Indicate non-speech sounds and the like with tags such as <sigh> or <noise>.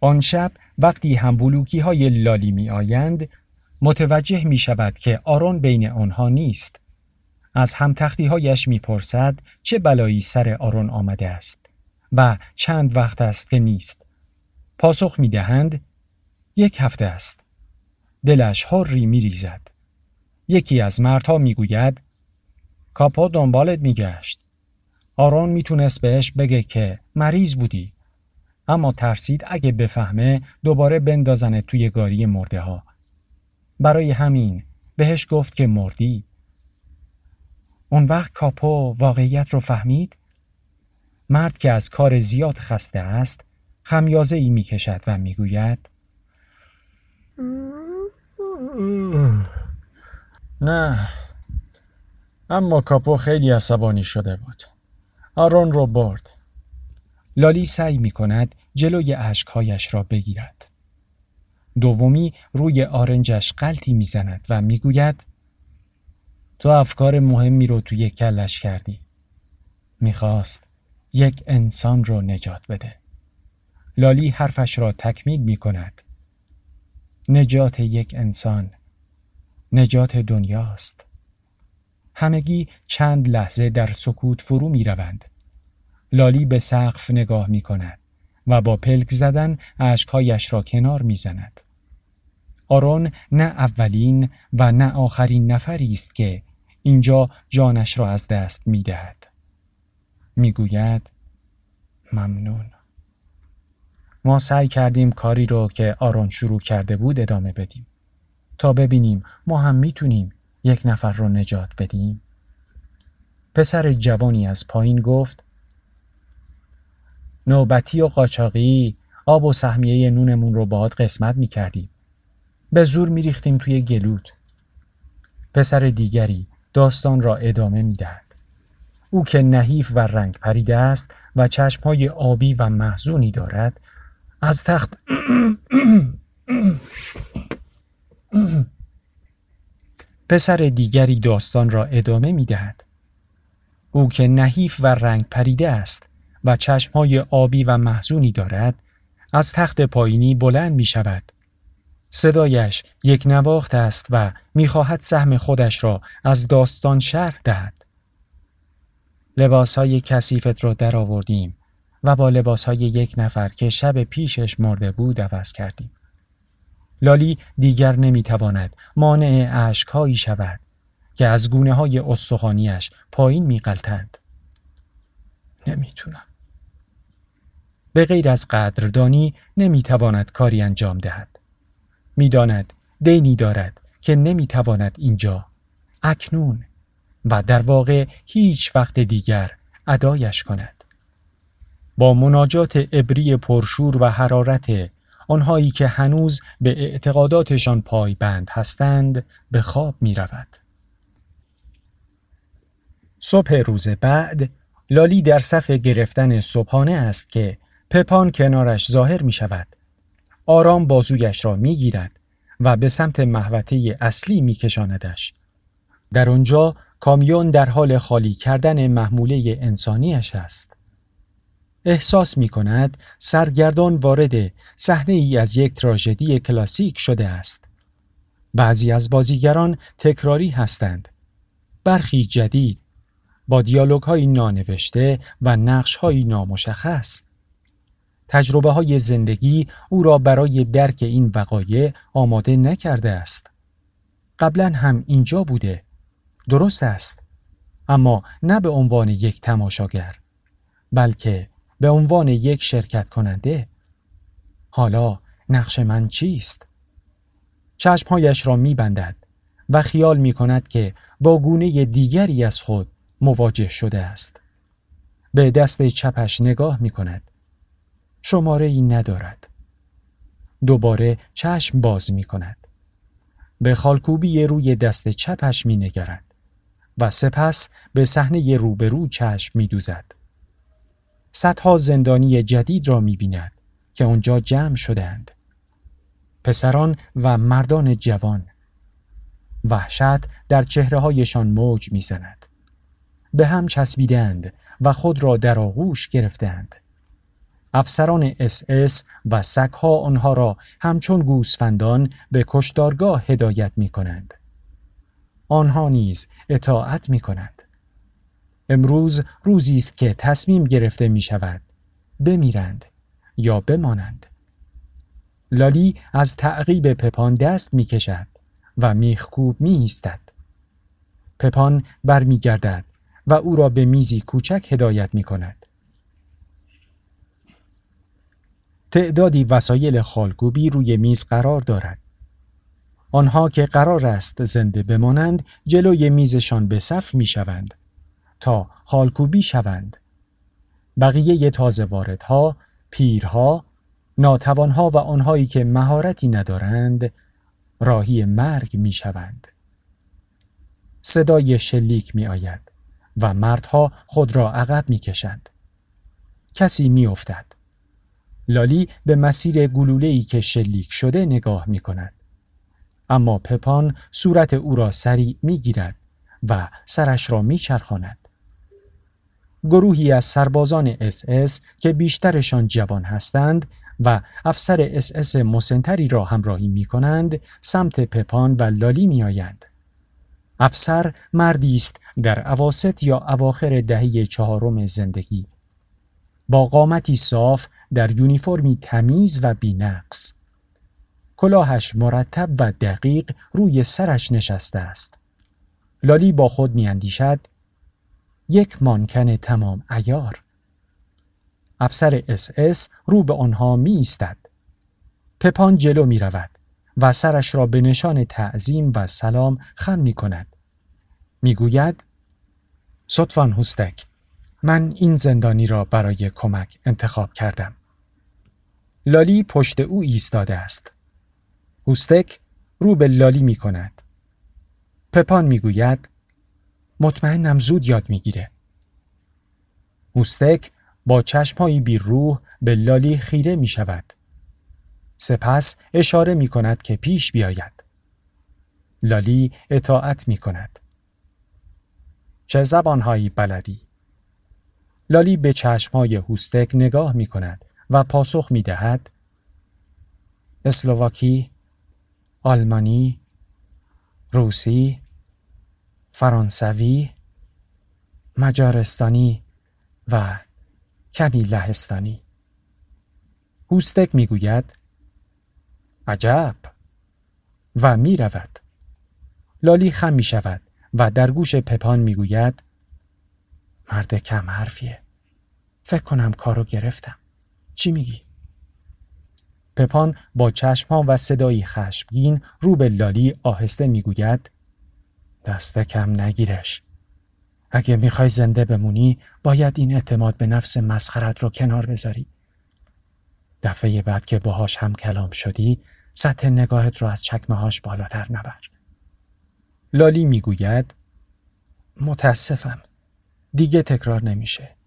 آن شب وقتی هم بلوکی های لالی می آیند متوجه می شود که آرون بین آنها نیست. از هم تختی هایش می پرسد چه بلایی سر آرون آمده است و چند وقت است که نیست. پاسخ می دهند یک هفته است. دلش حری می ریزد. یکی از مردها می گوید کاپا دنبالت می گشت. آرون می‌تونست بهش بگه که مریض بودی اما ترسید اگه بفهمه دوباره بندازنه توی گاری مرده ها. برای همین بهش گفت که مردی. اون وقت کاپو واقعیت رو فهمید؟ مرد که از کار زیاد خسته است خمیازه ای می کشد و می گوید نه اما کاپو خیلی عصبانی شده بود آرون رو برد لالی سعی می کند جلوی عشقهایش را بگیرد. دومی روی آرنجش قلطی می‌زند و می‌گوید تو افکار مهمی رو توی کلش کردی. می‌خواست یک انسان رو نجات بده. لالی حرفش را تکمیل می کند. نجات یک انسان نجات دنیاست. همگی چند لحظه در سکوت فرو می روند. لالی به سقف نگاه می کند و با پلک زدن عشقهایش را کنار می زند. آرون نه اولین و نه آخرین نفری است که اینجا جانش را از دست می دهد. می گوید ممنون. ما سعی کردیم کاری رو که آرون شروع کرده بود ادامه بدیم. تا ببینیم ما هم می‌تونیم یک نفر رو نجات بدیم. پسر جوانی از پایین گفت نوبتی و قاچاقی آب و سهمیه نونمون رو باهات قسمت می کردیم. به زور می ریختیم توی گلود. پسر دیگری داستان را ادامه می دهد. او که نحیف و رنگ پریده است و چشمهای آبی و محزونی دارد از تخت <coughs> پسر دیگری داستان را ادامه می دهد. او که نحیف و رنگ پریده است و چشمهای آبی و محزونی دارد از تخت پایینی بلند می شود. صدایش یک نواخت است و می‌خواهد سهم خودش را از داستان شرح دهد. لباس های کسیفت را در آوردیم و با لباس های یک نفر که شب پیشش مرده بود عوض کردیم. لالی دیگر نمی‌تواند مانع عشقهایی شود که از گونه های استخانیش پایین میقلتند. نمی‌تونم. به غیر از قدردانی نمی‌تواند کاری انجام دهد. می‌داند دینی دارد که نمی‌تواند اینجا اکنون و در واقع هیچ وقت دیگر ادایش کند. با مناجات ابری پرشور و حرارت آنهایی که هنوز به اعتقاداتشان پایبند هستند به خواب می رود. صبح روز بعد لالی در صف گرفتن صبحانه است که پپان کنارش ظاهر می شود. آرام بازویش را می گیرد و به سمت محوطه اصلی می کشاندش. در آنجا کامیون در حال خالی کردن محموله انسانیش است. احساس می کند سرگردان وارد صحنه ای از یک تراژدی کلاسیک شده است. بعضی از بازیگران تکراری هستند. برخی جدید با دیالوگ های نانوشته و نقش های نامشخص. تجربه های زندگی او را برای درک این وقایع آماده نکرده است. قبلا هم اینجا بوده. درست است. اما نه به عنوان یک تماشاگر بلکه به عنوان یک شرکت کننده حالا نقش من چیست؟ چشمهایش را می بندد و خیال می کند که با گونه دیگری از خود مواجه شده است. به دست چپش نگاه می کند. شماره ای ندارد. دوباره چشم باز می کند. به خالکوبی روی دست چپش می نگرد و سپس به صحنه روبرو چشم می دوزد. صدها زندانی جدید را می بیند که آنجا جمع شدند. پسران و مردان جوان وحشت در چهره هایشان موج می زند. به هم چسبیدند و خود را در آغوش گرفتند. افسران اس اس و سگها آنها را همچون گوسفندان به کشتارگاه هدایت می کنند. آنها نیز اطاعت می کنند. امروز روزی است که تصمیم گرفته می شود. بمیرند یا بمانند. لالی از تعقیب پپان دست می کشد و میخکوب می ایستد. پپان برمیگردد و او را به میزی کوچک هدایت می کند. تعدادی وسایل خالکوبی روی میز قرار دارد. آنها که قرار است زنده بمانند جلوی میزشان به صف می شوند تا خالکوبی شوند. بقیه تازه واردها، پیرها، ناتوانها و آنهایی که مهارتی ندارند راهی مرگ می شوند. صدای شلیک می آید و مردها خود را عقب می کشند. کسی می افتد. لالی به مسیر گلوله‌ای که شلیک شده نگاه می کند. اما پپان صورت او را سریع می گیرد و سرش را می چرخاند. گروهی از سربازان اس اس که بیشترشان جوان هستند و افسر اس اس مسنتری را همراهی می کنند سمت پپان و لالی می آیند. افسر مردی است در اواسط یا اواخر دهه چهارم زندگی با قامتی صاف در یونیفرمی تمیز و بینقص کلاهش مرتب و دقیق روی سرش نشسته است لالی با خود میاندیشد یک مانکن تمام عیار افسر اس اس رو به آنها می ایستد. پپان جلو می رود و سرش را به نشان تعظیم و سلام خم می کند. می گوید سطفان هستک من این زندانی را برای کمک انتخاب کردم. لالی پشت او ایستاده است. هوستک رو به لالی می کند. پپان می گوید مطمئنم زود یاد می گیره. هوستک با چشمهایی بی روح به لالی خیره می شود. سپس اشاره می کند که پیش بیاید. لالی اطاعت می کند. چه زبانهایی بلدی؟ لالی به چشمهای هوستک نگاه می کند و پاسخ می دهد اسلوواکی، آلمانی، روسی، فرانسوی، مجارستانی و کمی لهستانی. هوستک می گوید عجب و می رود. لالی خم می شود و در گوش پپان می گوید مرد کم حرفیه. فکر کنم کارو گرفتم. چی میگی؟ پپان با چشمها و صدایی خشمگین رو به لالی آهسته می‌گوید دست کم نگیرش. اگه می‌خوای زنده بمونی باید این اعتماد به نفس مسخرت رو کنار بذاری. دفعه بعد که باهاش هم کلام شدی سطح نگاهت رو از چکمه هاش بالاتر نبر. لالی می‌گوید متاسفم دیگه تکرار نمیشه.